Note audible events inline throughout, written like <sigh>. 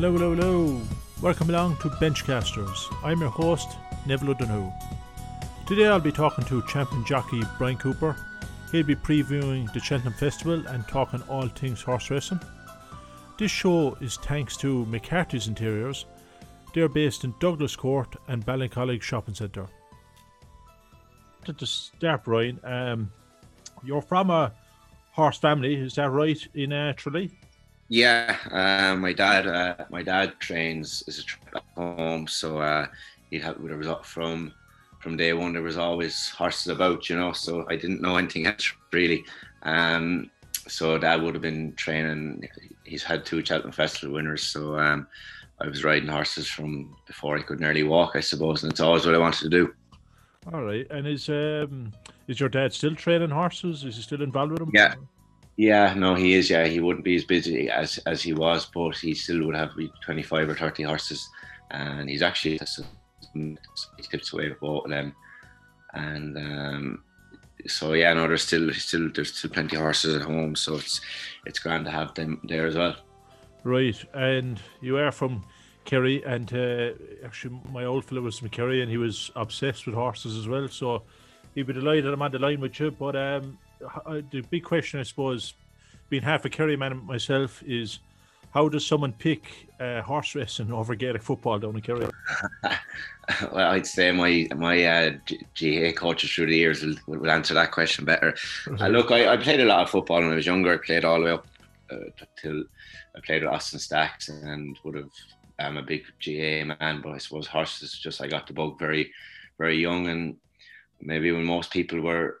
Hello, hello, hello. Welcome along to Benchcasters. I'm your host, Neville O'Donoghue. Today I'll be talking to champion jockey Bryan Cooper. He'll be previewing the Cheltenham Festival and talking all things horse racing. This show is thanks to McCarthy's Interiors. They're based in Douglas Court and Ballincollig Shopping Centre. To start, Bryan, um, you're from a horse family, is that right, in uh? Yeah, uh, my dad, uh, my dad trains as a trainer at home, so uh, he'd have there was from from day one there was always horses about, you know. So I didn't know anything else really. Um, so dad would have been training. He's had two Cheltenham Festival winners, so um, I was riding horses from before I could nearly walk, I suppose, and it's always what I wanted to do. All right, and is um is your dad still training horses? Is he still involved with them? Yeah, yeah, no, he is. Yeah, he wouldn't be as busy as as he was, but he still would have twenty five or thirty horses, and he's actually tips away with both of them, and um, so yeah, no, there's still still there's still plenty of horses at home, so it's it's grand to have them there as well. Right, and you are from Kerry, and uh, actually my old fellow was from Kerry, and he was obsessed with horses as well. So he'd be delighted I'm on the line with you. But um, the big question, I suppose, being half a Kerry man myself, is how does someone pick uh, horse racing over Gaelic football down in Kerry? <laughs> well, I'd say my my uh, GAA coaches through the years will, will answer that question better. Uh, look, I, I, played a lot of football when I was younger. I played all the way up uh, till I played with Austin Stacks and would have. I'm a big GAA man, but I suppose horses just I got the bug very, very young, and maybe when most people were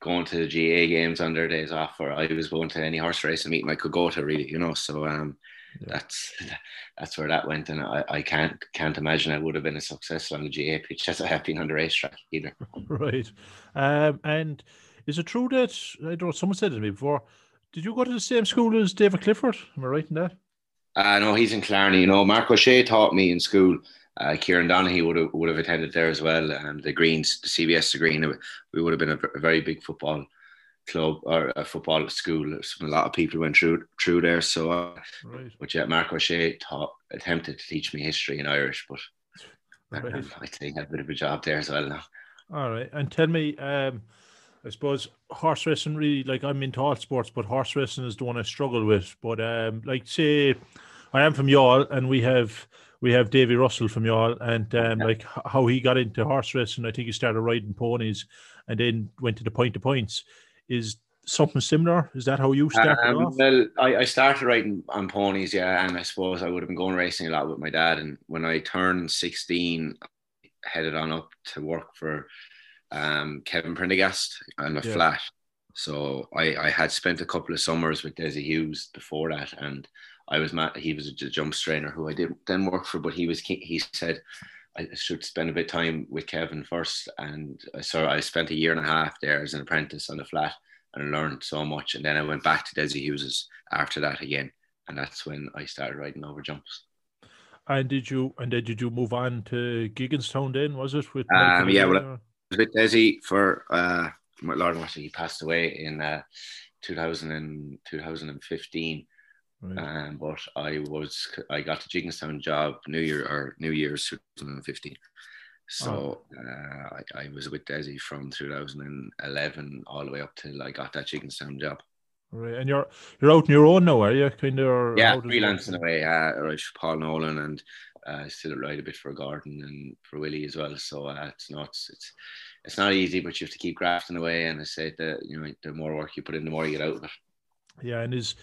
going to the GAA games on their days off, or I was going to any horse racing meeting I could go to, really, you know. So um, yeah. that's <laughs> that's where that went, and I, I can't can't imagine I would have been as successful on the GAA pitch as I have been on the racetrack either. <laughs> Right, um, and is it true that I don't know? Someone said it to me before. Did you go to the same school as David Clifford? Am I right in that? Uh, no, he's in Killarney. You know, Mark O'Shea taught me in school uh, Kieran Donaghy would have would have attended there as well, and the Greens, the CBS, the Green, we would have been a, very big football club or a football school. A lot of people went through through there. So, uh, right. but yeah, Mark O'Shea taught attempted to teach me history in Irish, but right. um, I think I had a bit of a job there as well now. All right, and tell me, um, I suppose horse racing really like I'm into all sports, but horse racing is the one I struggle with. But um, like say, I am from Youghal, and we have we have Davy Russell from Youghal, and um, like how he got into horse racing. I think he started riding ponies, and then went to the point-to-points. Is something similar? Is that how you started um, off? Well, I, I, started riding on ponies, yeah, and I suppose I would have been going racing a lot with my dad. And when I turned sixteen, I headed on up to work for um, Kevin Prendergast on a yeah. flat. So I, I had spent a couple of summers with Dessie Hughes before that, and I was Matt. He was a jump trainer who I did then work for, but he was he said I should spend a bit of time with Kevin first, and so I spent a year and a half there as an apprentice on the flat and learned so much. And then I went back to Dessie Hughes's after that again, and that's when I started riding over jumps. And did you and then did you move on to Gigginstown then? Was it with? Um, yeah, well, I was with Dessie for uh, my Lord mercy. He passed away in uh, 2000 and, 2015 Right. Um, but I was I got the Gigginstown job New Year or New Year's 2015. So oh. uh, I, I, was with Dessie from 2011 all the way up till I got that Gigginstown job. Right, and you're you're out on your own now, are you? Kind of, yeah, freelancing away. Uh, right, Paul Nolan and uh, still write a bit for Gordon and for Willie as well. So uh, it's not it's it's not easy, but you have to keep grafting away. And I say that you know the more work you put in, the more you get out of it. Yeah, and is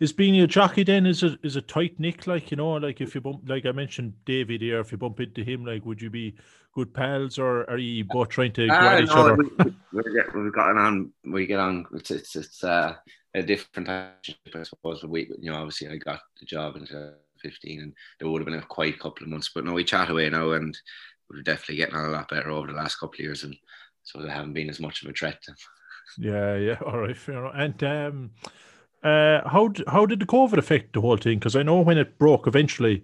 is being a jockey then is a is a tight nick like you know like if you bump like I mentioned David here if you bump into him like would you be good pals or are you both trying to uh, each no, other? We, we, have gotten on we get on it's it's, it's uh, a different relationship I suppose but we you know obviously I got the job in 15 and there would have been a quite couple of months but no we chat away now and we're definitely getting on a lot better over the last couple of years and so they haven't been as much of a threat. Yeah, yeah, <laughs> all right, fair enough. And um uh, how how did the COVID affect the whole thing? Because I know when it broke, eventually,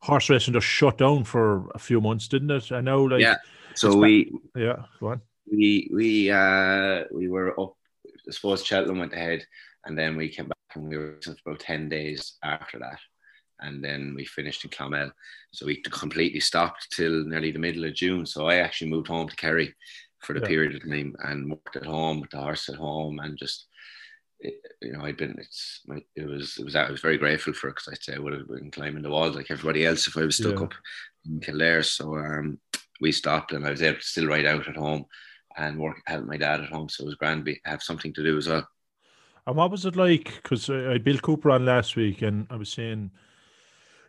horse racing just shut down for a few months, didn't it? I know, like yeah. So we back, yeah, go on. We we uh we were up. I suppose Cheltenham went ahead, and then we came back and we were for about ten days after that. and then we finished in Clonmel. So we completely stopped till nearly the middle of June. So I actually moved home to Kerry for the yeah. period of time and worked at home with the horse at home and just you know, I'd been, it's, it was, it was, I was very grateful for it because I'd say I would have been climbing the walls like everybody else if I was stuck yeah. up in Kildare. So um, we stopped and I was able to still ride out at home and work, help my dad at home. So it was grand to have something to do as well. And what was it like? Because I had Bill Cooper on last week and I was saying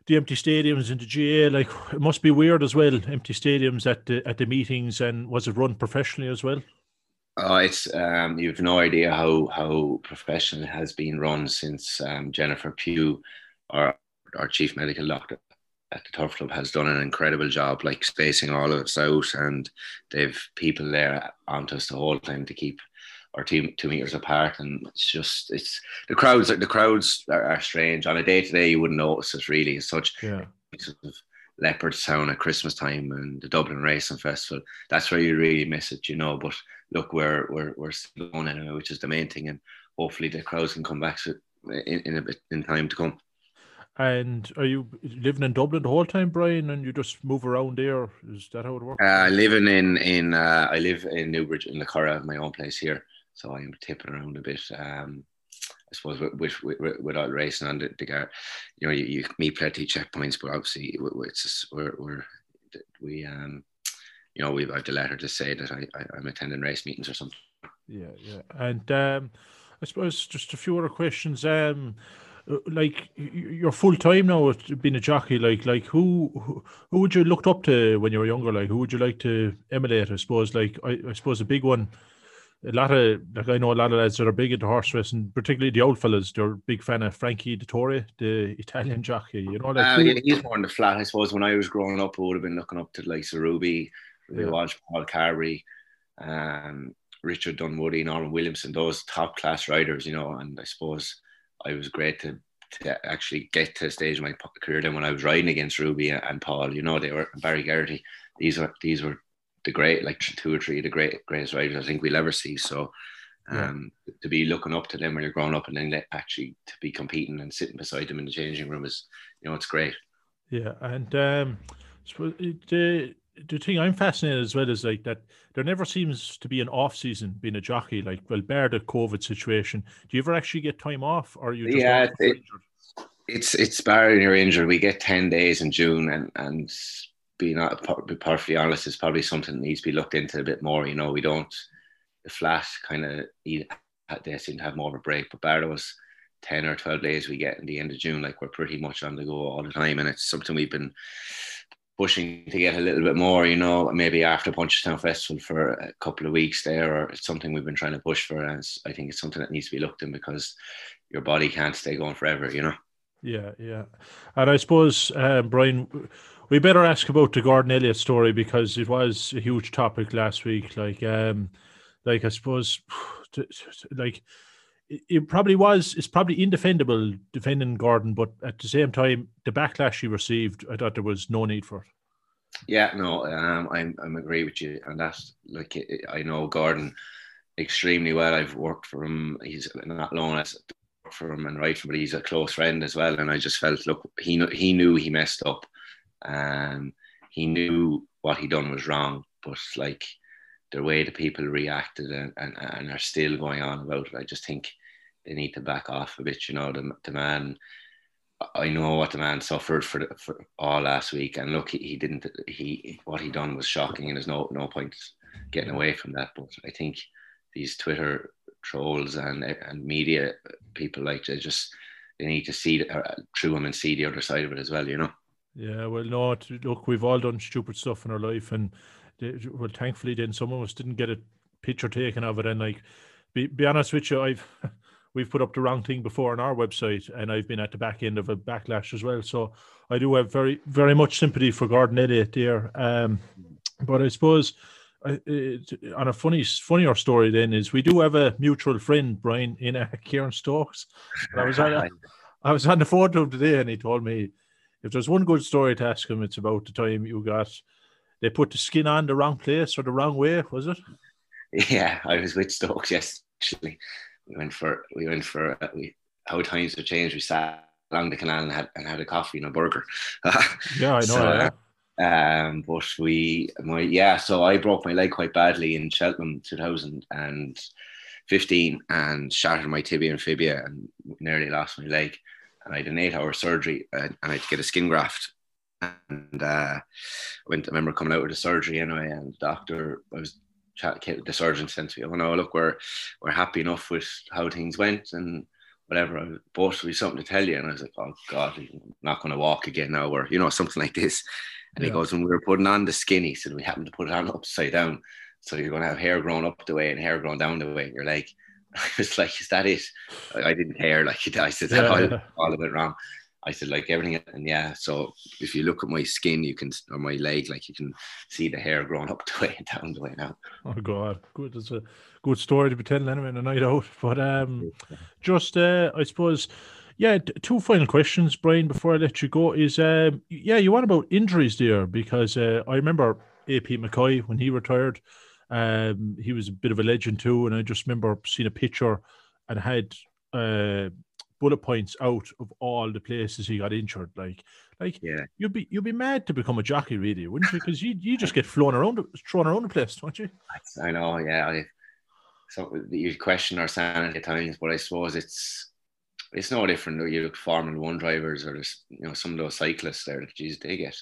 the empty stadiums in the GAA, like it must be weird as well, empty stadiums at the, at the meetings and was it run professionally as well? Oh, it's um, you've no idea how how professional it has been run since um, Jennifer Pugh, our our chief medical doctor at the Turf Club, has done an incredible job, like spacing all of us out, and they've people there onto us the whole time to keep our team two meters apart, and it's just it's the crowds the crowds are, are strange on a day to day. You wouldn't notice it really as such. Yeah. Sort of Leopardstown at Christmas time and the Dublin Racing Festival. That's where you really miss it, you know. But look, we're we're we're still going anyway, which is the main thing, and hopefully the crowds can come back in, in a bit in time to come. And are you living in Dublin the whole time, Bryan, and you just move around there? Is that how it works? Uh, living in in uh, I live in Newbridge in the Curragh, my own place here, so I am tipping around a bit. Um, I suppose with with, with, racing on the, the you know, you, you meet plenty checkpoints, but obviously it's just, we're, we're we um you know we've I've the letter to say that I, I am attending race meetings or something. Yeah, yeah, and um, I suppose just a few other questions. Um, like you're full time now being a jockey. Like, like who, who who would you looked up to when you were younger? Like, who would you like to emulate? I suppose. Like, I, I suppose a big one a lot of like I know a lot of lads that are big into horse racing, particularly the old fellas. They're a big fan of Frankie Dettori, the Italian jockey. You know, like uh, yeah, he's more in the flat. I suppose when I was growing up, I would have been looking up to like Sir Ruby, yeah. Walsh, Paul Carberry, um, Richard Dunwoody, Norman Williamson, those top class riders. You know, and I suppose I was great to to actually get to a stage of my career then when I was riding against Ruby and Paul. You know, they were Barry Geraghty. These were these were the great, like two or three of the great greatest riders I think we'll ever see. So um, yeah. to be looking up to them when you're growing up and then actually to be competing and sitting beside them in the changing room is, you know, it's great. Yeah, and um, the the thing I'm fascinated as well is like that there never seems to be an off season being a jockey. Like, well, bear the COVID situation, do you ever actually get time off, or you? yeah, it, it's it's barring you're injured. We get ten days in June, and and being be perfectly honest, is probably something that needs to be looked into a bit more. You know, we don't the flat kind of they seem to have more of a break, but bar those ten or twelve days we get in the end of June, like we're pretty much on the go all the time, and it's something we've been pushing to get a little bit more. You know, maybe after Punchestown Festival for a couple of weeks there, or it's something we've been trying to push for, and I think it's something that needs to be looked in because your body can't stay going forever. You know. Yeah, yeah, and I suppose uh, Bryan we better ask about the Gordon Elliott story because it was a huge topic last week. Like, um, like I suppose, <sighs> like it probably was. It's probably indefendable defending Gordon, but at the same time, the backlash he received, I thought there was no need for it. Yeah, no, um, I'm I'm agree with you, and that's like I know Gordon extremely well. I've worked for him. He's not long as for him and right for him, but he's a close friend as well. And I just felt, look, he he knew he messed up, um, he knew what he done was wrong, but like the way the people reacted and, and, and are still going on about it, I just think they need to back off a bit. You know, the, the man, I know what the man suffered for, the, for all last week, and look, he, he didn't. He what he done was shocking, and there's no no point getting away from that. But I think these Twitter trolls and and media people like to just they need to see uh, through and see the other side of it as well. You know. Yeah, well, no, look, we've all done stupid stuff in our life, and they, well, thankfully, then some of us didn't get a picture taken of it. And like, be, be honest with you, I've <laughs> we've put up the wrong thing before on our website, and I've been at the back end of a backlash as well. So I do have very, very much sympathy for Gordon Elliott there. Um, but I suppose. it, on a funny, funnier story, then is we do have a mutual friend, Bryan, in uh, <laughs> Kieran Stokes. I was on, <laughs> I was on the phone to him today, and he told me if there's one good story to ask him, it's about the time you got they put the skin on the wrong place or the wrong way, was it? Yeah, I was with Stokes. Yes, actually, we went for we went for uh, we how times have changed. We sat along the canal and had and had a coffee and a burger. <laughs> yeah, I know. so, yeah. Um, but we, my yeah, so I broke my leg quite badly in Cheltenham 2015 and shattered my tibia and fibia and nearly lost my leg. And I had an eight-hour surgery and, and I had to get a skin graft. And uh, I went. I remember coming out with the surgery anyway, and the doctor, I was chatting. The surgeon said to me, "Oh no, look, we're we're happy enough with how things went, and whatever. But we something to tell you." And I was like, "Oh God, I'm not going to walk again now," or you know, something like this. And yeah. he goes, when we were putting on the skin, he said, we happened to put it on upside down. So you're going to have hair growing up the way and hair growing down the way. And you're like, <laughs> I was like, is that it? I didn't care. Like <laughs> I said, yeah, all, yeah. all of it wrong. I said like everything, and yeah. So if you look at my skin, you can or my leg, like you can see the hair growing up <laughs> the way down the way now. Oh God, good. It's a good story to be telling anyway in a night out. But um, just uh, I suppose yeah, two final questions, Brian, before I let you go. Is um, yeah, you want about injuries there because uh, I remember AP McCoy when he retired. Um, he was a bit of a legend too, and I just remember seeing a picture and had uh, bullet points out of all the places he got injured. Like, like yeah, you'd be you'd be mad to become a jockey, really, wouldn't you? Because you you just get flown around, thrown around the place, don't you? I know, yeah. I, so you question our sanity at times, but I suppose it's it's no different. You look Formula One drivers or just, you know some of those cyclists there. Geez, they get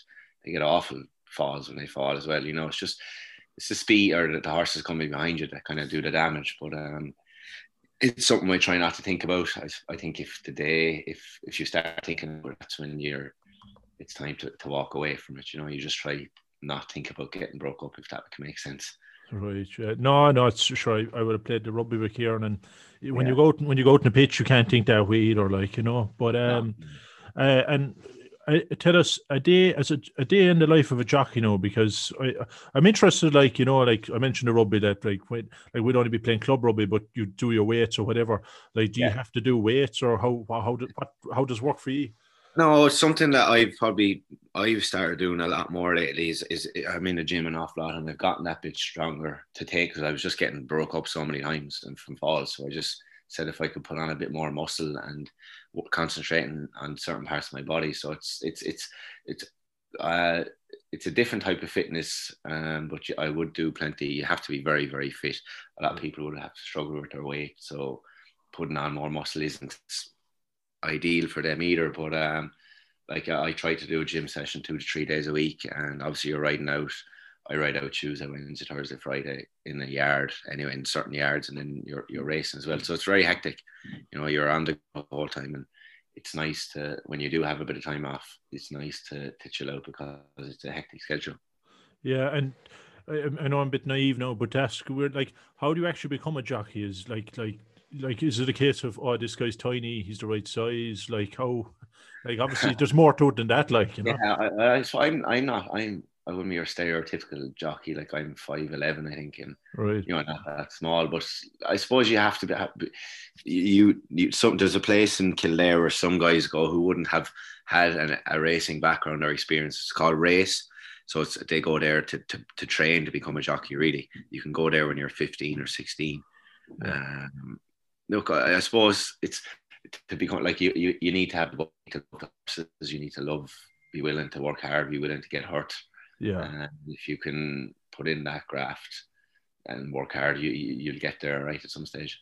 they get awful falls when they fall as well. You know, it's just it's the speed or the, the horses coming behind you that kind of do the damage. But um, it's something I try not to think about. I, I think if the day if if you start thinking that's when you're it's time to, to walk away from it. You know, you just try not think about getting broke up if that can make sense. Right. Yeah. No, no, it's sure. I, I would have played the rugby with Kieran, and when yeah. you go when you go out in the pitch, you can't think that way either. Like you know, but um, no. uh, and tell us a day as a, a day in the life of a jockey, you know, because I I'm interested. Like you know, like I mentioned the rugby that like when, like we'd only be playing club rugby, but you do your weights or whatever. Like, do yeah. you have to do weights or how how how, what, how does work for you? No, it's something that I've probably I've started doing a lot more lately. Is, is I'm in the gym an awful lot, and I've gotten that bit stronger to take because I was just getting broke up so many times and from falls. So I just said if I could put on a bit more muscle and concentrating on certain parts of my body. So it's it's it's it's uh, it's a different type of fitness, um, but I would do plenty. You have to be very very fit. A lot of people would have to struggle with their weight, so putting on more muscle isn't ideal for them either. But um, like I, I try to do a gym session two to three days a week, and obviously you're riding out. I ride out Tuesday, Wednesday, Thursday, Friday in the yard, anyway, in certain yards, and then you're you're racing as well. So it's very hectic. You know, you're on the whole time, and it's nice to when you do have a bit of time off. It's nice to to chill out because it's a hectic schedule. Yeah, and I, I know I'm a bit naive now, but ask we're like, how do you actually become a jockey? Is like like like is it a case of oh this guy's tiny he's the right size like how like obviously <laughs> there's more to it than that like you know yeah I, I, so i'm i'm not i'm i wouldn't be your stereotypical jockey like i'm 5'11 i think and right. you know not that small but i suppose you have to be you, you some there's a place in kildare where some guys go who wouldn't have had an, a racing background or experience. It's called race. So it's they go there to, to, to train to become a jockey really. You can go there when you're 15 or 16 um, look, I, I suppose it's to become like you, you, you need to have to you need to love, be willing to work hard, be willing to get hurt. Yeah. And if you can put in that graft and work hard, you, you will get there right at some stage.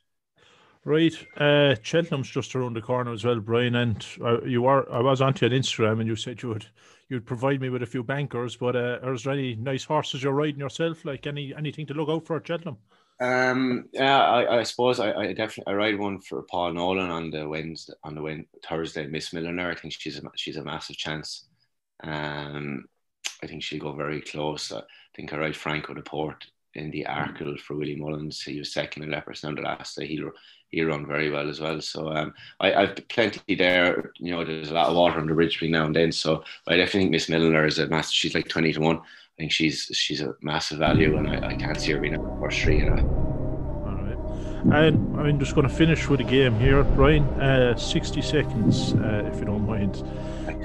Right, uh, Cheltenham's just around the corner as well, Bryan. And uh, you are, I was onto on Instagram, and you said you would, you'd provide me with a few bankers. But uh, are there any nice horses you're riding yourself? Like any anything to look out for at Cheltenham? Um, yeah, I, I suppose I, I definitely I ride one for Paul Nolan on the Wednesday on the Wednesday, Thursday. Mrs Milner, I think she's a she's a massive chance. Um, I think she'll go very close. I think I ride Franco de Port in the Arkle for Willie Mullins. He was second in Leopardstown the last day. He'll he run very well as well. So um, I, I've plenty there. You know, there's a lot of water on the ridge between now and then. So I definitely think Mrs Milner is a massive. She's like twenty to one. I think she's she's a massive value, and I, I can't see her being a first three. You know. All right, and I'm just going to finish with a game here, Bryan. Uh, Sixty seconds, uh, if you don't mind.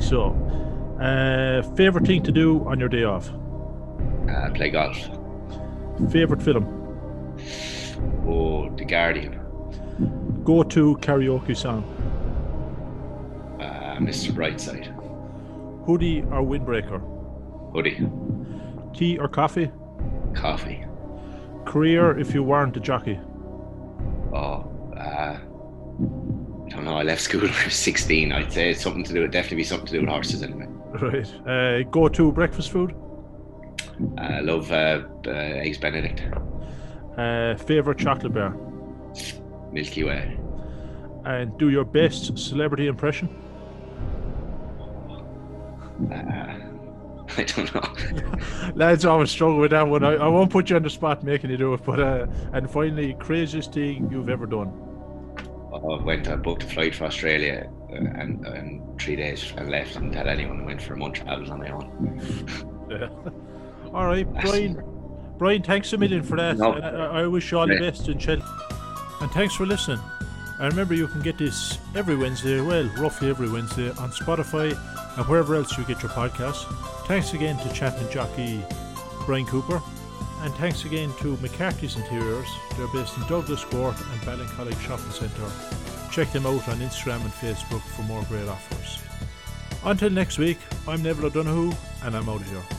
So, uh, favorite thing to do on your day off? Uh, play golf. Favorite film? Oh, The Guardian. Go to karaoke song. Uh, Mr. Brightside. Hoodie or windbreaker? Hoodie. Tea or coffee? Coffee. Career if you weren't a jockey? Oh, uh, I don't know. I left school when I was 16. I'd say it's something to do. With definitely be something to do with horses anyway. Right. Uh, go to breakfast food? I uh, love uh, uh, eggs Benedict. Uh, favorite chocolate bar? Milky Way. And do your best celebrity impression? Uh, <laughs> I don't know. <laughs> Lads always struggle with that one. I, I won't put you on the spot making you do it, but uh, and finally, craziest thing you've ever done? I went. I booked a flight for Australia uh, and three days and left and tell anyone. I went for a month travels on my own. Yeah. <laughs> All right, Bryan. Bryan, thanks a million for that. No. And I, I wish you all the best in Chelsea. And thanks for listening. And remember, you can get this every Wednesday, well, roughly every Wednesday, on Spotify and wherever else you get your podcasts. Thanks again to champion jockey Bryan Cooper. And thanks again to McCarthy's Interiors. They're based in Douglas Court and Ballincollig Shopping Centre. Check them out on Instagram and Facebook for more great offers. Until next week, I'm Neville O'Donoghue, and I'm out of here.